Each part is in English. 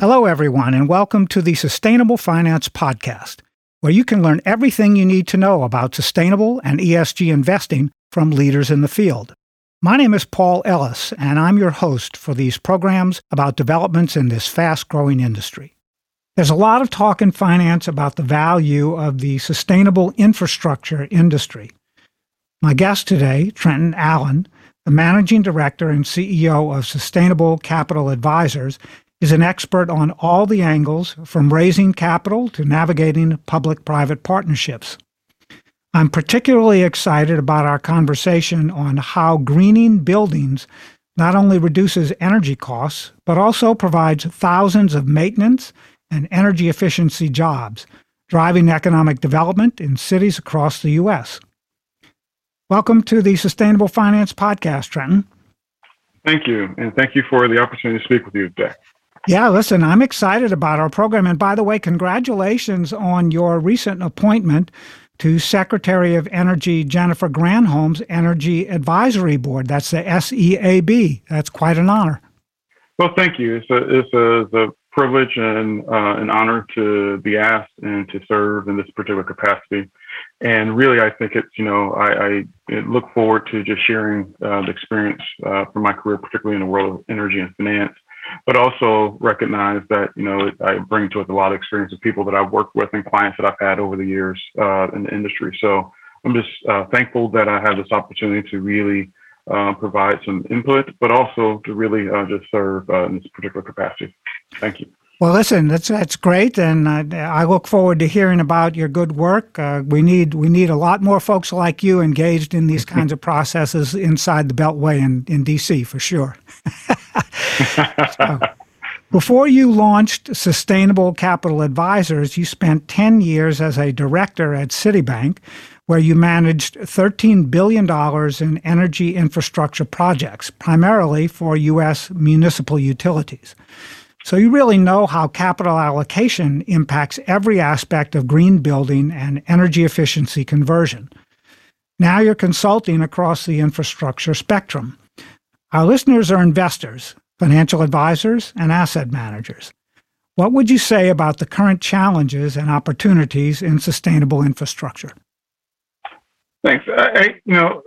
Hello, everyone, and welcome to the Sustainable Finance Podcast, where you can learn everything you need to know about sustainable and ESG investing from leaders in the field. My name is Paul Ellis, and I'm your host for these programs about developments in this fast growing industry. There's a lot of talk in finance about the value of the sustainable infrastructure industry. My guest today, Trenton Allen, the managing director and CEO of Sustainable Capital Advisors, is an expert on all the angles from raising capital to navigating public private partnerships. I'm particularly excited about our conversation on how greening buildings not only reduces energy costs, but also provides thousands of maintenance and energy efficiency jobs, driving economic development in cities across the U.S. Welcome to the Sustainable Finance Podcast, Trenton. Thank you. And thank you for the opportunity to speak with you today. Yeah, listen, I'm excited about our program. And by the way, congratulations on your recent appointment to Secretary of Energy Jennifer Granholm's Energy Advisory Board. That's the SEAB. That's quite an honor. Well, thank you. It's a, it's a, a privilege and uh, an honor to be asked and to serve in this particular capacity. And really, I think it's, you know, I, I look forward to just sharing uh, the experience uh, from my career, particularly in the world of energy and finance but also recognize that you know I bring to it a lot of experience of people that I've worked with and clients that I've had over the years uh, in the industry. So I'm just uh, thankful that I have this opportunity to really uh, provide some input, but also to really uh, just serve uh, in this particular capacity. Thank you. Well, listen, that's that's great, and I, I look forward to hearing about your good work. Uh, we need we need a lot more folks like you engaged in these kinds of processes inside the Beltway in, in DC for sure. so, before you launched Sustainable Capital Advisors, you spent 10 years as a director at Citibank, where you managed $13 billion in energy infrastructure projects, primarily for U.S. municipal utilities. So you really know how capital allocation impacts every aspect of green building and energy efficiency conversion. Now you're consulting across the infrastructure spectrum. Our listeners are investors, financial advisors, and asset managers. What would you say about the current challenges and opportunities in sustainable infrastructure? Thanks. I, you know,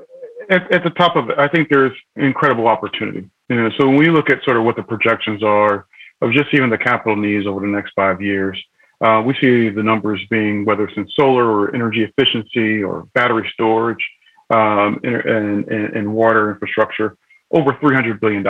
at, at, the top of it, I think there's incredible opportunity. You know, so when we look at sort of what the projections are of just even the capital needs over the next five years. Uh, we see the numbers being whether it's in solar or energy efficiency or battery storage um, and, and, and, water infrastructure over $300 billion.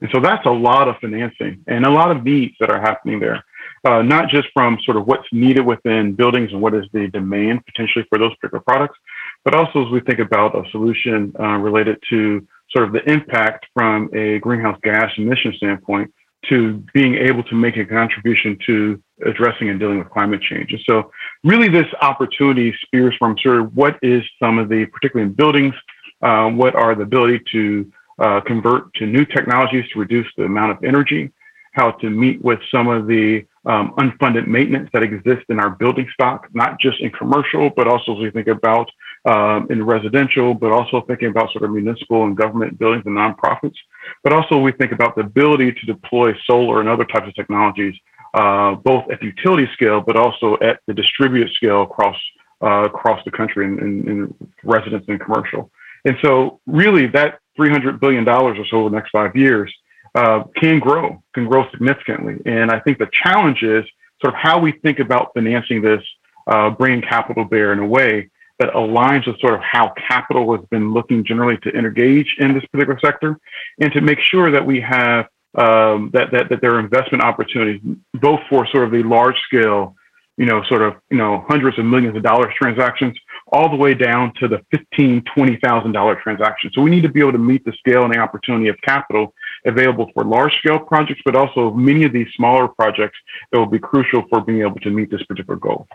And so that's a lot of financing and a lot of needs that are happening there, uh, not just from sort of what's needed within buildings and what is the demand potentially for those particular products, but also as we think about a solution uh, related to sort of the impact from a greenhouse gas emission standpoint to being able to make a contribution to addressing and dealing with climate change. And so, really, this opportunity spears from sort of what is some of the, particularly in buildings, uh, what are the ability to uh, convert to new technologies to reduce the amount of energy, how to meet with some of the um, unfunded maintenance that exists in our building stock, not just in commercial, but also as we think about um, in residential, but also thinking about sort of municipal and government buildings and nonprofits. But also we think about the ability to deploy solar and other types of technologies, uh, both at the utility scale, but also at the distributed scale across uh, across the country in, in, in residents and commercial. And so really that $300 billion or so over the next five years uh, can grow, can grow significantly. And I think the challenge is sort of how we think about financing this, uh, bringing capital bear in a way that aligns with sort of how capital has been looking generally to engage in this particular sector and to make sure that we have um, that, that, that there are investment opportunities, both for sort of the large scale, you know, sort of, you know, hundreds of millions of dollars transactions, all the way down to the fifteen, twenty thousand dollar transactions. So we need to be able to meet the scale and the opportunity of capital available for large scale projects, but also many of these smaller projects that will be crucial for being able to meet this particular goal.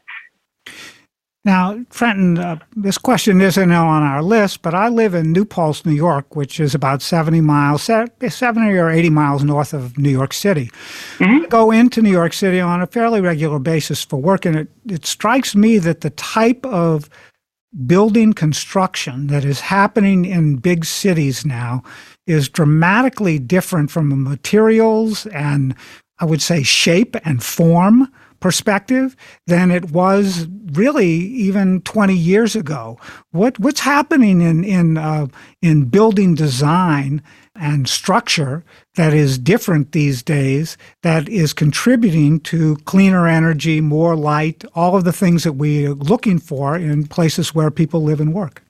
Now, Trenton, uh, this question isn't on our list, but I live in New Paltz, New York, which is about 70 miles, 70 or 80 miles north of New York City. Mm-hmm. I go into New York City on a fairly regular basis for work, and it, it strikes me that the type of building construction that is happening in big cities now is dramatically different from the materials and I would say, shape and form perspective than it was really even 20 years ago. What what's happening in in uh, in building design and structure that is different these days that is contributing to cleaner energy, more light, all of the things that we are looking for in places where people live and work?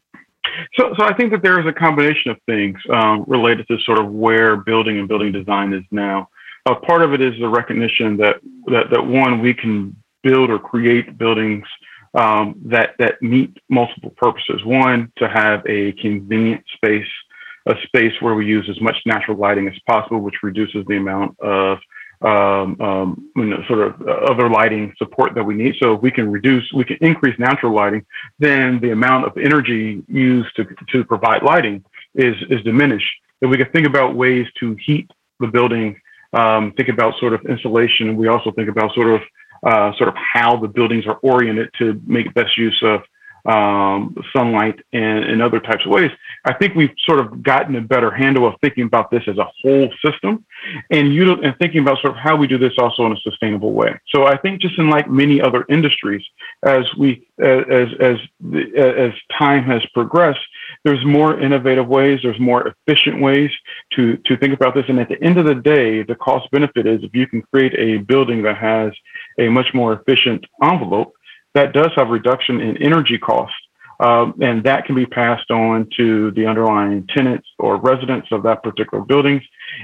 So, so I think that there is a combination of things um, related to sort of where building and building design is now. Uh, part of it is the recognition that, that that one we can build or create buildings um, that that meet multiple purposes. One, to have a convenient space a space where we use as much natural lighting as possible, which reduces the amount of um, um, you know, sort of other lighting support that we need. So if we can reduce, we can increase natural lighting, then the amount of energy used to, to provide lighting is, is diminished. If we can think about ways to heat the building, um, think about sort of insulation, we also think about sort of uh, sort of how the buildings are oriented to make best use of um, sunlight and, and other types of ways. I think we've sort of gotten a better handle of thinking about this as a whole system and you and thinking about sort of how we do this also in a sustainable way. So I think just in like many other industries, as we as as as time has progressed, there's more innovative ways, there's more efficient ways to to think about this. And at the end of the day, the cost benefit is if you can create a building that has a much more efficient envelope, that does have reduction in energy costs. Um, and that can be passed on to the underlying tenants or residents of that particular building.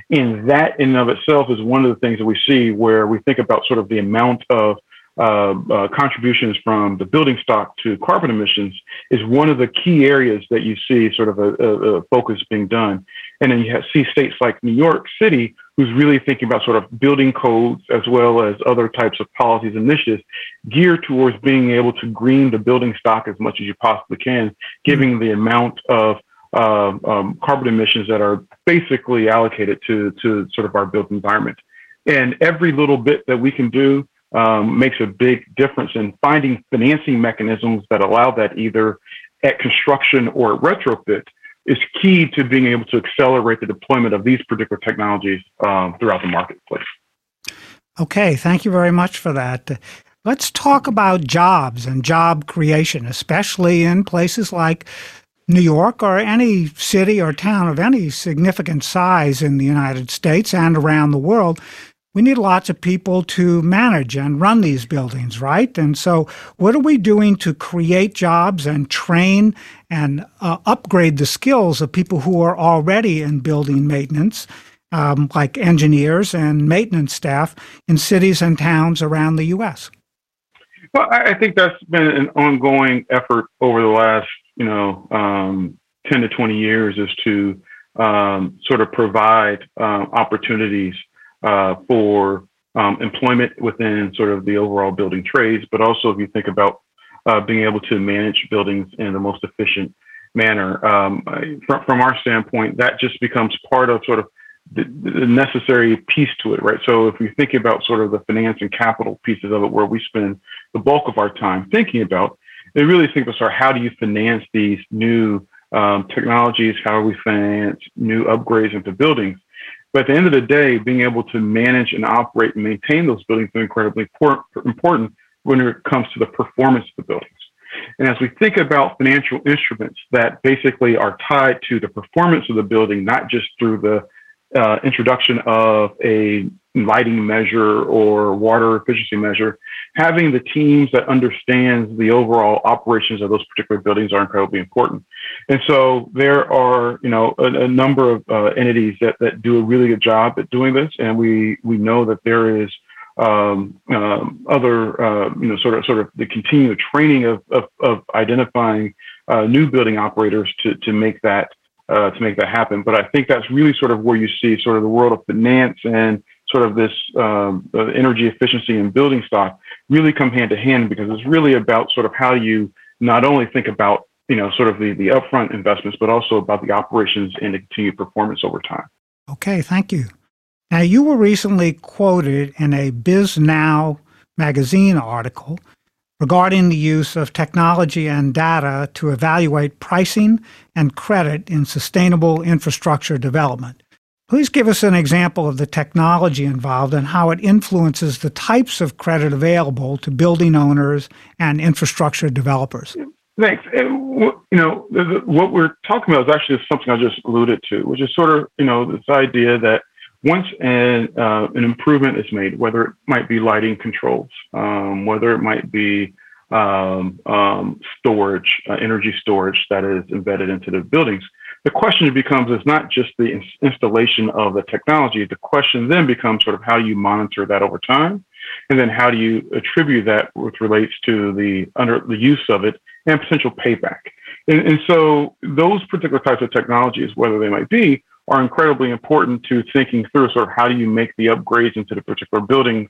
And that in and of itself is one of the things that we see where we think about sort of the amount of uh, uh, contributions from the building stock to carbon emissions is one of the key areas that you see sort of a, a, a focus being done. And then you have, see states like New York City, who's really thinking about sort of building codes as well as other types of policies and initiatives geared towards being able to green the building stock as much as you possibly can, giving the amount of uh, um, carbon emissions that are basically allocated to, to sort of our built environment. And every little bit that we can do um, makes a big difference in finding financing mechanisms that allow that either at construction or retrofit is key to being able to accelerate the deployment of these particular technologies um, throughout the marketplace. Okay, thank you very much for that. Let's talk about jobs and job creation, especially in places like New York or any city or town of any significant size in the United States and around the world we need lots of people to manage and run these buildings, right? And so, what are we doing to create jobs and train and uh, upgrade the skills of people who are already in building maintenance, um, like engineers and maintenance staff in cities and towns around the U.S.? Well, I think that's been an ongoing effort over the last, you know, um, 10 to 20 years is to um, sort of provide um, opportunities uh, for um, employment within sort of the overall building trades, but also if you think about uh, being able to manage buildings in the most efficient manner. Um, from, from, our standpoint, that just becomes part of sort of the, the, necessary piece to it, right? So if you think about sort of the finance and capital pieces of it, where we spend the bulk of our time thinking about, they really think about sort of how do you finance these new um, technologies? How do we finance new upgrades into buildings? But at the end of the day, being able to manage and operate and maintain those buildings is incredibly important when it comes to the performance of the buildings. And as we think about financial instruments that basically are tied to the performance of the building, not just through the uh, introduction of a lighting measure or water efficiency measure, having the teams that understands the overall operations of those particular buildings are incredibly important. And so there are, you know, a, a number of uh, entities that, that do a really good job at doing this, and we we know that there is um, um, other, uh, you know, sort of sort of the continued training of of, of identifying uh, new building operators to to make that uh, to make that happen. But I think that's really sort of where you see sort of the world of finance and sort of this um, energy efficiency and building stock really come hand to hand because it's really about sort of how you not only think about you know sort of the, the upfront investments but also about the operations and the continued performance over time. Okay thank you. Now you were recently quoted in a Bisnow magazine article regarding the use of technology and data to evaluate pricing and credit in sustainable infrastructure development Please give us an example of the technology involved and how it influences the types of credit available to building owners and infrastructure developers. Thanks. you know, what we're talking about is actually something I just alluded to, which is sort of, you know, this idea that once an, uh, an improvement is made, whether it might be lighting controls, um, whether it might be um, um, storage, uh, energy storage that is embedded into the buildings, the question becomes is not just the ins- installation of the technology. The question then becomes sort of how you monitor that over time, and then how do you attribute that, which relates to the under the use of it and potential payback. And, and so those particular types of technologies, whether they might be, are incredibly important to thinking through sort of how do you make the upgrades into the particular building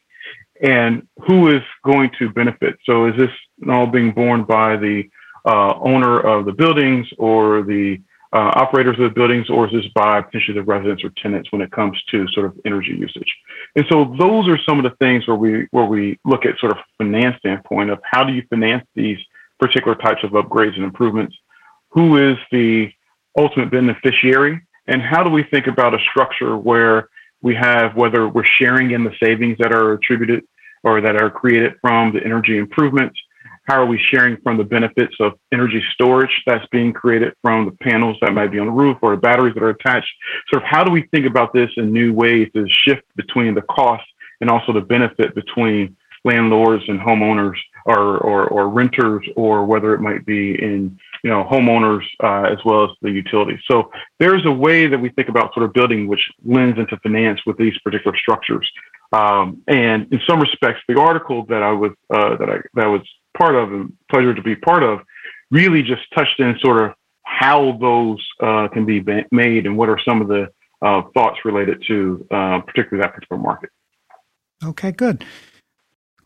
and who is going to benefit. So is this all being borne by the uh, owner of the buildings or the uh, operators of the buildings, or is this by potentially the residents or tenants when it comes to sort of energy usage? And so those are some of the things where we where we look at sort of finance standpoint of how do you finance these particular types of upgrades and improvements? Who is the ultimate beneficiary? And how do we think about a structure where we have whether we're sharing in the savings that are attributed or that are created from the energy improvements? How are we sharing from the benefits of energy storage that's being created from the panels that might be on the roof or the batteries that are attached? Sort of how do we think about this in new ways to shift between the cost and also the benefit between landlords and homeowners or, or, or renters or whether it might be in you know homeowners uh, as well as the utilities. So there's a way that we think about sort of building which lends into finance with these particular structures. Um, and in some respects, the article that I was uh, that I that was part of and pleasure to be part of really just touched in sort of how those uh, can be made and what are some of the uh, thoughts related to uh, particularly that particular market. Okay, good.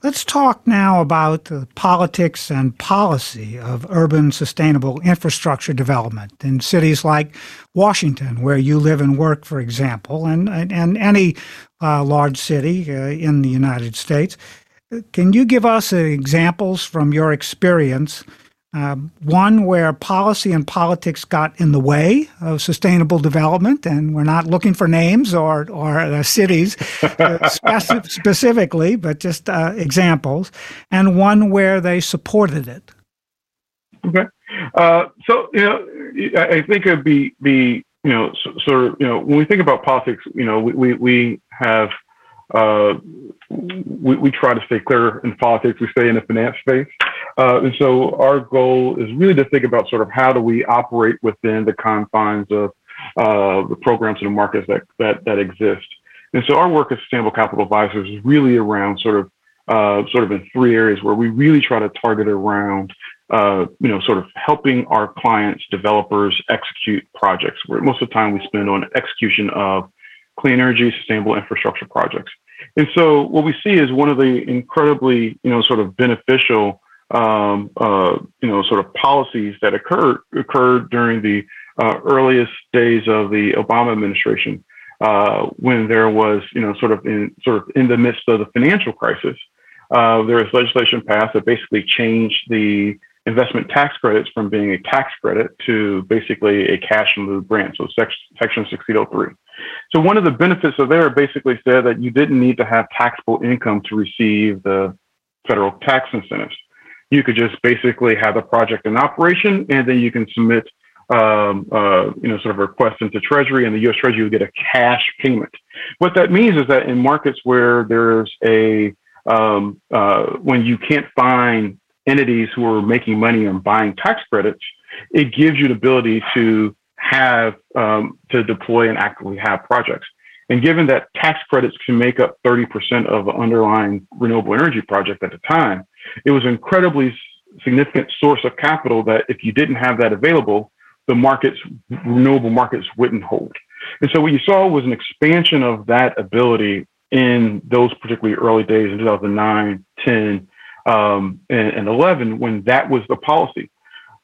Let's talk now about the politics and policy of urban sustainable infrastructure development in cities like Washington, where you live and work, for example, and, and any uh, large city uh, in the United States. Can you give us examples from your experience um, one where policy and politics got in the way of sustainable development, and we're not looking for names or or uh, cities uh, specifically, but just uh, examples, and one where they supported it. Okay, uh, so you know, I think it'd be be you know sort of you know when we think about politics, you know, we we, we have uh, we, we, try to stay clear in politics. We stay in the finance space. Uh, and so our goal is really to think about sort of how do we operate within the confines of uh, the programs and the markets that, that, that exist. And so our work as Sustainable Capital Advisors is really around sort of uh, sort of in three areas where we really try to target around uh, you know, sort of helping our clients, developers execute projects. Where most of the time we spend on execution of clean energy, sustainable infrastructure projects. And so what we see is one of the incredibly, you know, sort of beneficial, um, uh, you know, sort of policies that occurred occurred during the uh, earliest days of the Obama administration, uh, when there was, you know, sort of in sort of in the midst of the financial crisis, uh, there was legislation passed that basically changed the investment tax credits from being a tax credit to basically a cash in lieu grant, so Section 1603. So one of the benefits of there basically said that you didn't need to have taxable income to receive the federal tax incentives. You could just basically have a project in operation, and then you can submit, um, uh, you know, sort of a request into Treasury, and the U.S. Treasury will get a cash payment. What that means is that in markets where there's a um, uh, when you can't find entities who are making money on buying tax credits, it gives you the ability to have um, to deploy and actively have projects. And given that tax credits can make up 30% of an underlying renewable energy project at the time, it was an incredibly significant source of capital that if you didn't have that available, the markets, renewable markets wouldn't hold. And so what you saw was an expansion of that ability in those particularly early days in 2009, 10, um, and, and 11 when that was the policy.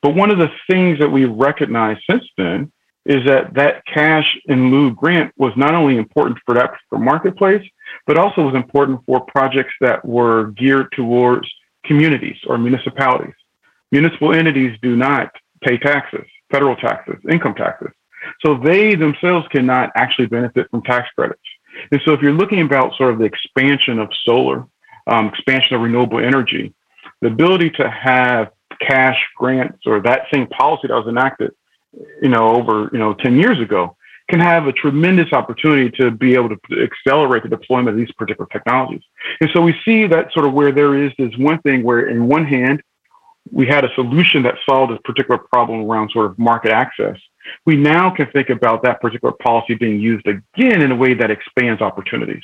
But one of the things that we recognize since then is that that cash in lieu grant was not only important for that for marketplace, but also was important for projects that were geared towards communities or municipalities. Municipal entities do not pay taxes, federal taxes, income taxes. So they themselves cannot actually benefit from tax credits. And so if you're looking about sort of the expansion of solar, um, expansion of renewable energy, the ability to have cash grants or that same policy that was enacted, you know, over, you know, 10 years ago can have a tremendous opportunity to be able to accelerate the deployment of these particular technologies. And so we see that sort of where there is this one thing where in one hand, we had a solution that solved a particular problem around sort of market access. We now can think about that particular policy being used again in a way that expands opportunities,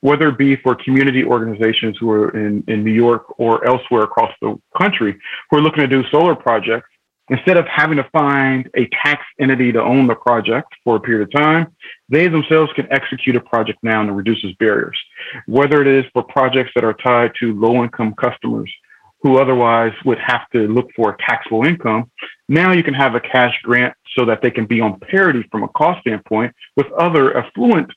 whether it be for community organizations who are in, in New York or elsewhere across the country who are looking to do solar projects instead of having to find a tax entity to own the project for a period of time, they themselves can execute a project now and it reduces barriers. Whether it is for projects that are tied to low income customers who otherwise would have to look for taxable income, now you can have a cash grant so that they can be on parity from a cost standpoint with other affluent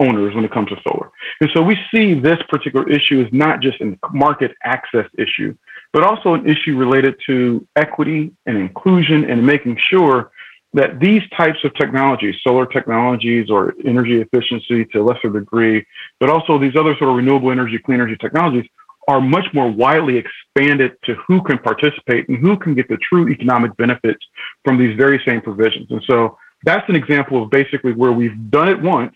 owners when it comes to solar. And so we see this particular issue is not just a market access issue, but also an issue related to equity and inclusion and making sure that these types of technologies, solar technologies or energy efficiency to a lesser degree, but also these other sort of renewable energy, clean energy technologies are much more widely expanded to who can participate and who can get the true economic benefits from these very same provisions. And so that's an example of basically where we've done it once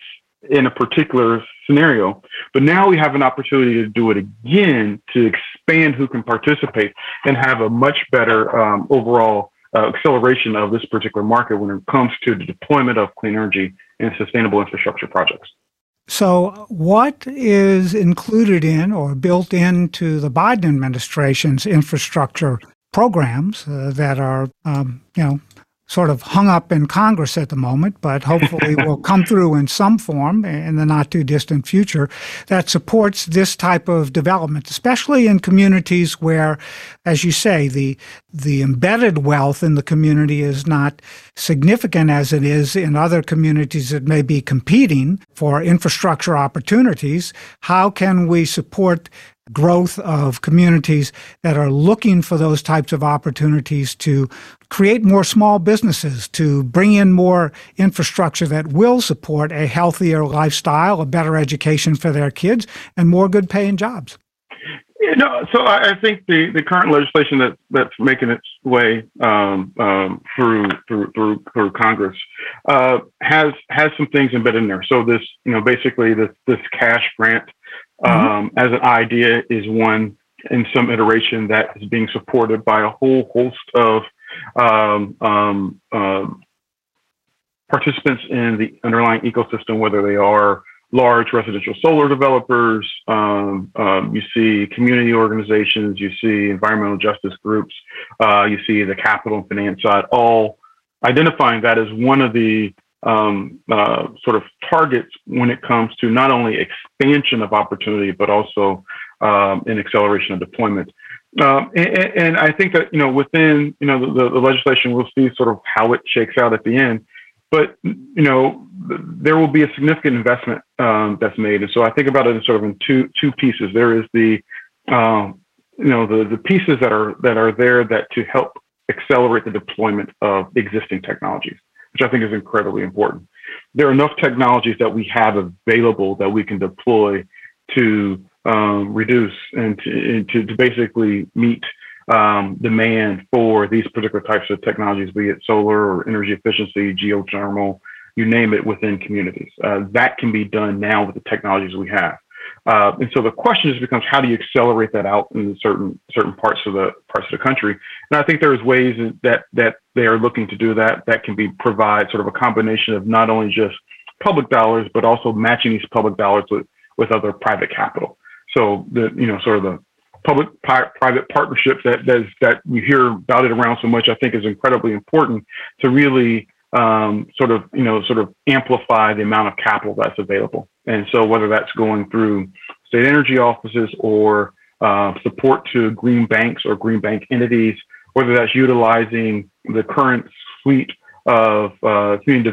in a particular scenario. But now we have an opportunity to do it again to expand who can participate and have a much better um, overall uh, acceleration of this particular market when it comes to the deployment of clean energy and sustainable infrastructure projects. So, what is included in or built into the Biden administration's infrastructure programs uh, that are, um, you know, sort of hung up in Congress at the moment, but hopefully will come through in some form in the not too distant future that supports this type of development, especially in communities where, as you say, the the embedded wealth in the community is not significant as it is in other communities that may be competing for infrastructure opportunities. How can we support growth of communities that are looking for those types of opportunities to create more small businesses, to bring in more infrastructure that will support a healthier lifestyle, a better education for their kids, and more good paying jobs. You know, so I think the, the current legislation that, that's making its way um, um, through, through through through Congress uh, has has some things embedded in there. So this, you know, basically this this cash grant mm-hmm. um, as an idea is one in some iteration that is being supported by a whole host of um, um, um, participants in the underlying ecosystem, whether they are large residential solar developers, um, you see community organizations, you see environmental justice groups, uh, you see the capital and finance side, all identifying that as one of the um, uh, sort of targets when it comes to not only expansion of opportunity, but also um, an acceleration of deployment. Um, and, and, I think that you know within you know the, the, legislation, we'll see sort of how it shakes out at the end. But you know there will be a significant investment um, that's made, and so I think about it in sort of in two two pieces. There is the um, you know the the pieces that are that are there that to help accelerate the deployment of existing technologies which I think is incredibly important. There are enough technologies that we have available that we can deploy to um, reduce and to, to, to, basically meet um, demand for these particular types of technologies, be it solar or energy efficiency, geothermal, you name it within communities. Uh, that can be done now with the technologies we have. Uh, and so the question just becomes how do you accelerate that out in certain certain parts of the parts of the country? And I think there's ways that that they are looking to do that that can be provide sort of a combination of not only just public dollars but also matching these public dollars with with other private capital. So the you know sort of the public private partnerships that that, is, that you hear about it around so much, I think is incredibly important to really um, sort of you know sort of amplify the amount of capital that's available. And so whether that's going through state energy offices or uh, support to green banks or green bank entities, whether that's utilizing the current suite of uh, community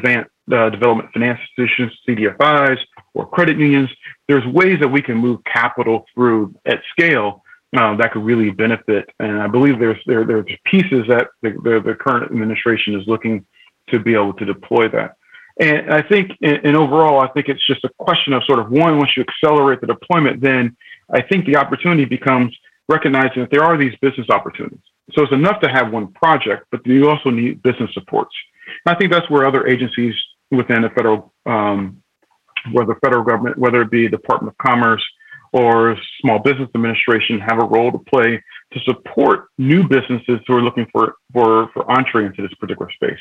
uh, development finance institutions, CDFIs, or credit unions, there's ways that we can move capital through at scale uh, that could really benefit. And I believe there's there there's pieces that the, the, the current administration is looking to be able to deploy that. And I think, and overall, I think it's just a question of sort of one, once you accelerate the deployment, then I think the opportunity becomes recognizing that there are these business opportunities. So it's enough to have one project, but you also need business supports. And I think that's where other agencies within the federal, um, whether the federal government, whether it be Department of Commerce or Small Business Administration, have a role to play to support new businesses who are looking for for for entree into this particular space.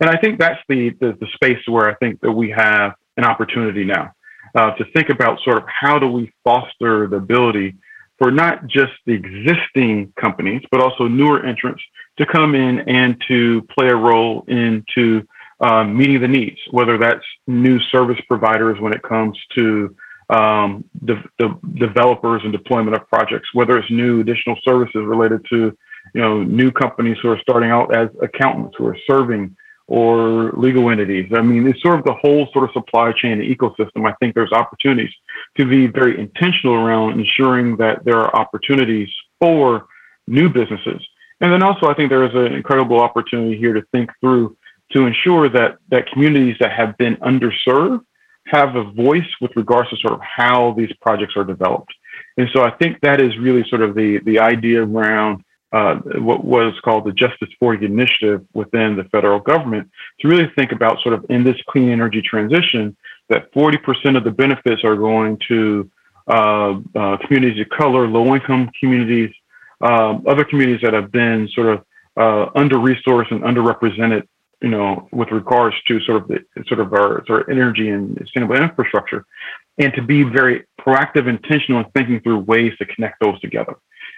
And I think that's the the, the space where I think that we have an opportunity now uh, to think about sort of how do we foster the ability for not just the existing companies, but also newer entrants to come in and to play a role into um, meeting the needs, whether that's new service providers when it comes to um, the, the developers and deployment of projects, whether it's new additional services related to you know new companies who are starting out as accountants who are serving or legal entities. I mean, it's sort of the whole sort of supply chain ecosystem. I think there's opportunities to be very intentional around ensuring that there are opportunities for new businesses. And then also, I think there is an incredible opportunity here to think through to ensure that that communities that have been underserved have a voice with regards to sort of how these projects are developed. And so I think that is really sort of the the idea around uh, what was called the Justice 40 initiative within the federal government to really think about sort of in this clean energy transition that 40% of the benefits are going to uh, uh, communities of color, low income communities, um, other communities that have been sort of uh, under resourced and underrepresented, you know, with regards to sort of the sort of our sort of energy and sustainable infrastructure, and to be very proactive, intentional in thinking through ways to connect those together.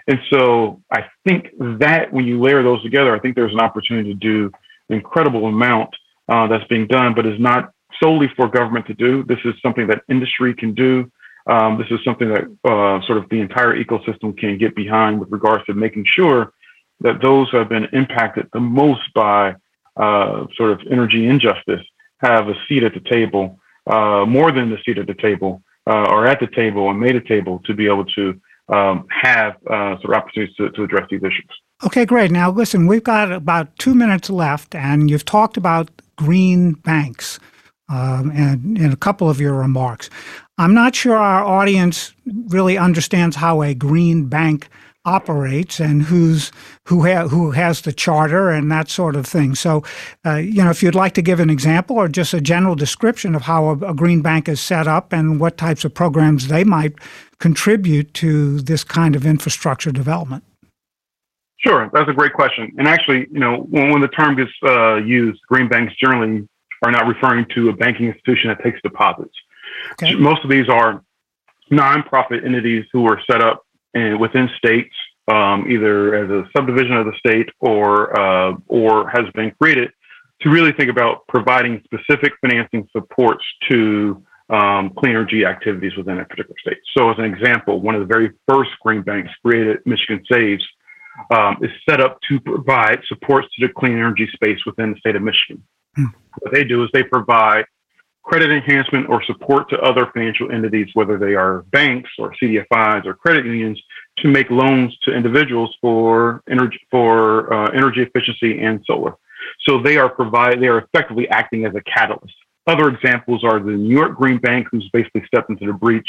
And so I think that when you layer those together, I think there's an opportunity to do an incredible amount uh, that's being done, but is not solely for government to do. This is something that industry can do. Um, this is something that uh, sort of the entire ecosystem can get behind with regards to making sure that those who have been impacted the most by uh, sort of energy injustice have a seat at the table, uh, more than the seat at the table, uh, or at the table and made a table to be able to um, have uh, sort of opportunities to, to address these issues. Okay, great. Now, listen, we've got about two minutes left, and you've talked about green banks um, and in a couple of your remarks. I'm not sure our audience really understands how a green bank operates and who's who ha- who has the charter and that sort of thing. So, uh, you know, if you'd like to give an example or just a general description of how a, a, green bank is set up and what types of programs they might contribute to this kind of infrastructure development. Sure, that's a great question. And actually, you know, when, when the term gets uh, used, green banks generally are not referring to a banking institution that takes deposits. Okay. Most of these are nonprofit entities who are set up in, within states, um, either as a subdivision of the state or uh, or has been created to really think about providing specific financing supports to um, clean energy activities within a particular state. So, as an example, one of the very first green banks created, Michigan Saves, um, is set up to provide supports to the clean energy space within the state of Michigan. Hmm. What they do is they provide credit enhancement or support to other financial entities, whether they are banks or CDFIs or credit unions, to make loans to individuals for energy for uh, energy efficiency and solar. So they are provide they are effectively acting as a catalyst. Other examples are the New York Green Bank, who's basically stepped into the breach,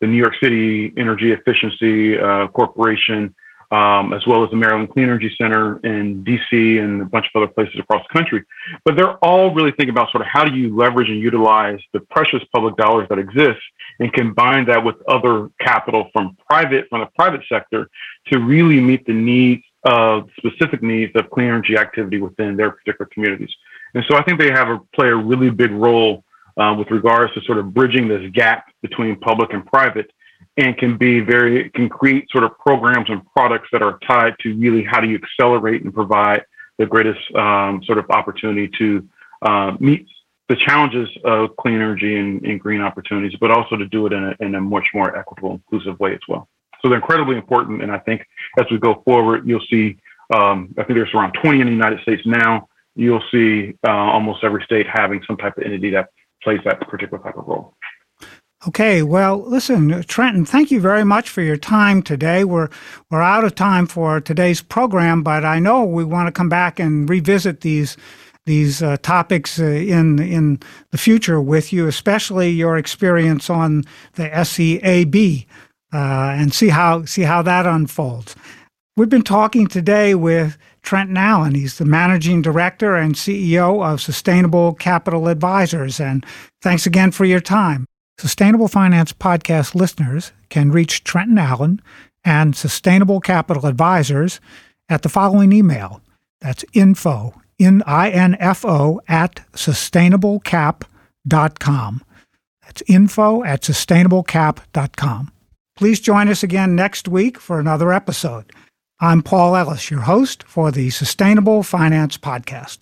the New York City Energy Efficiency uh, Corporation, um, as well as the Maryland Clean Energy Center in DC and a bunch of other places across the country. But they're all really thinking about sort of how do you leverage and utilize the precious public dollars that exist and combine that with other capital from private from the private sector to really meet the needs of specific needs of clean energy activity within their particular communities. And so I think they have a play a really big role uh, with regards to sort of bridging this gap between public and private and can be very can create sort of programs and products that are tied to really how do you accelerate and provide the greatest um, sort of opportunity to uh, meet the challenges of clean energy and, and, green opportunities, but also to do it in a, in a much more equitable, inclusive way as well. So they're incredibly important, and I think as we go forward, you'll see. Um, I think there's around 20 in the United States now. You'll see uh, almost every state having some type of entity that plays that particular type of role. Okay, well, listen, Trenton, thank you very much for your time today. We're we're out of time for today's program, but I know we want to come back and revisit these these uh, topics uh, in in the future with you, especially your experience on the SEAB, uh, and see how see how that unfolds. We've been talking today with Trenton Allen. He's the managing director and CEO of Sustainable Capital Advisors. And thanks again for your time. Sustainable Finance Podcast listeners can reach Trenton Allen and Sustainable Capital Advisors at the following email. That's info, N-I-N-F-O, at sustainablecap.com. That's info at sustainablecap.com. Please join us again next week for another episode. I'm Paul Ellis, your host for the Sustainable Finance Podcast.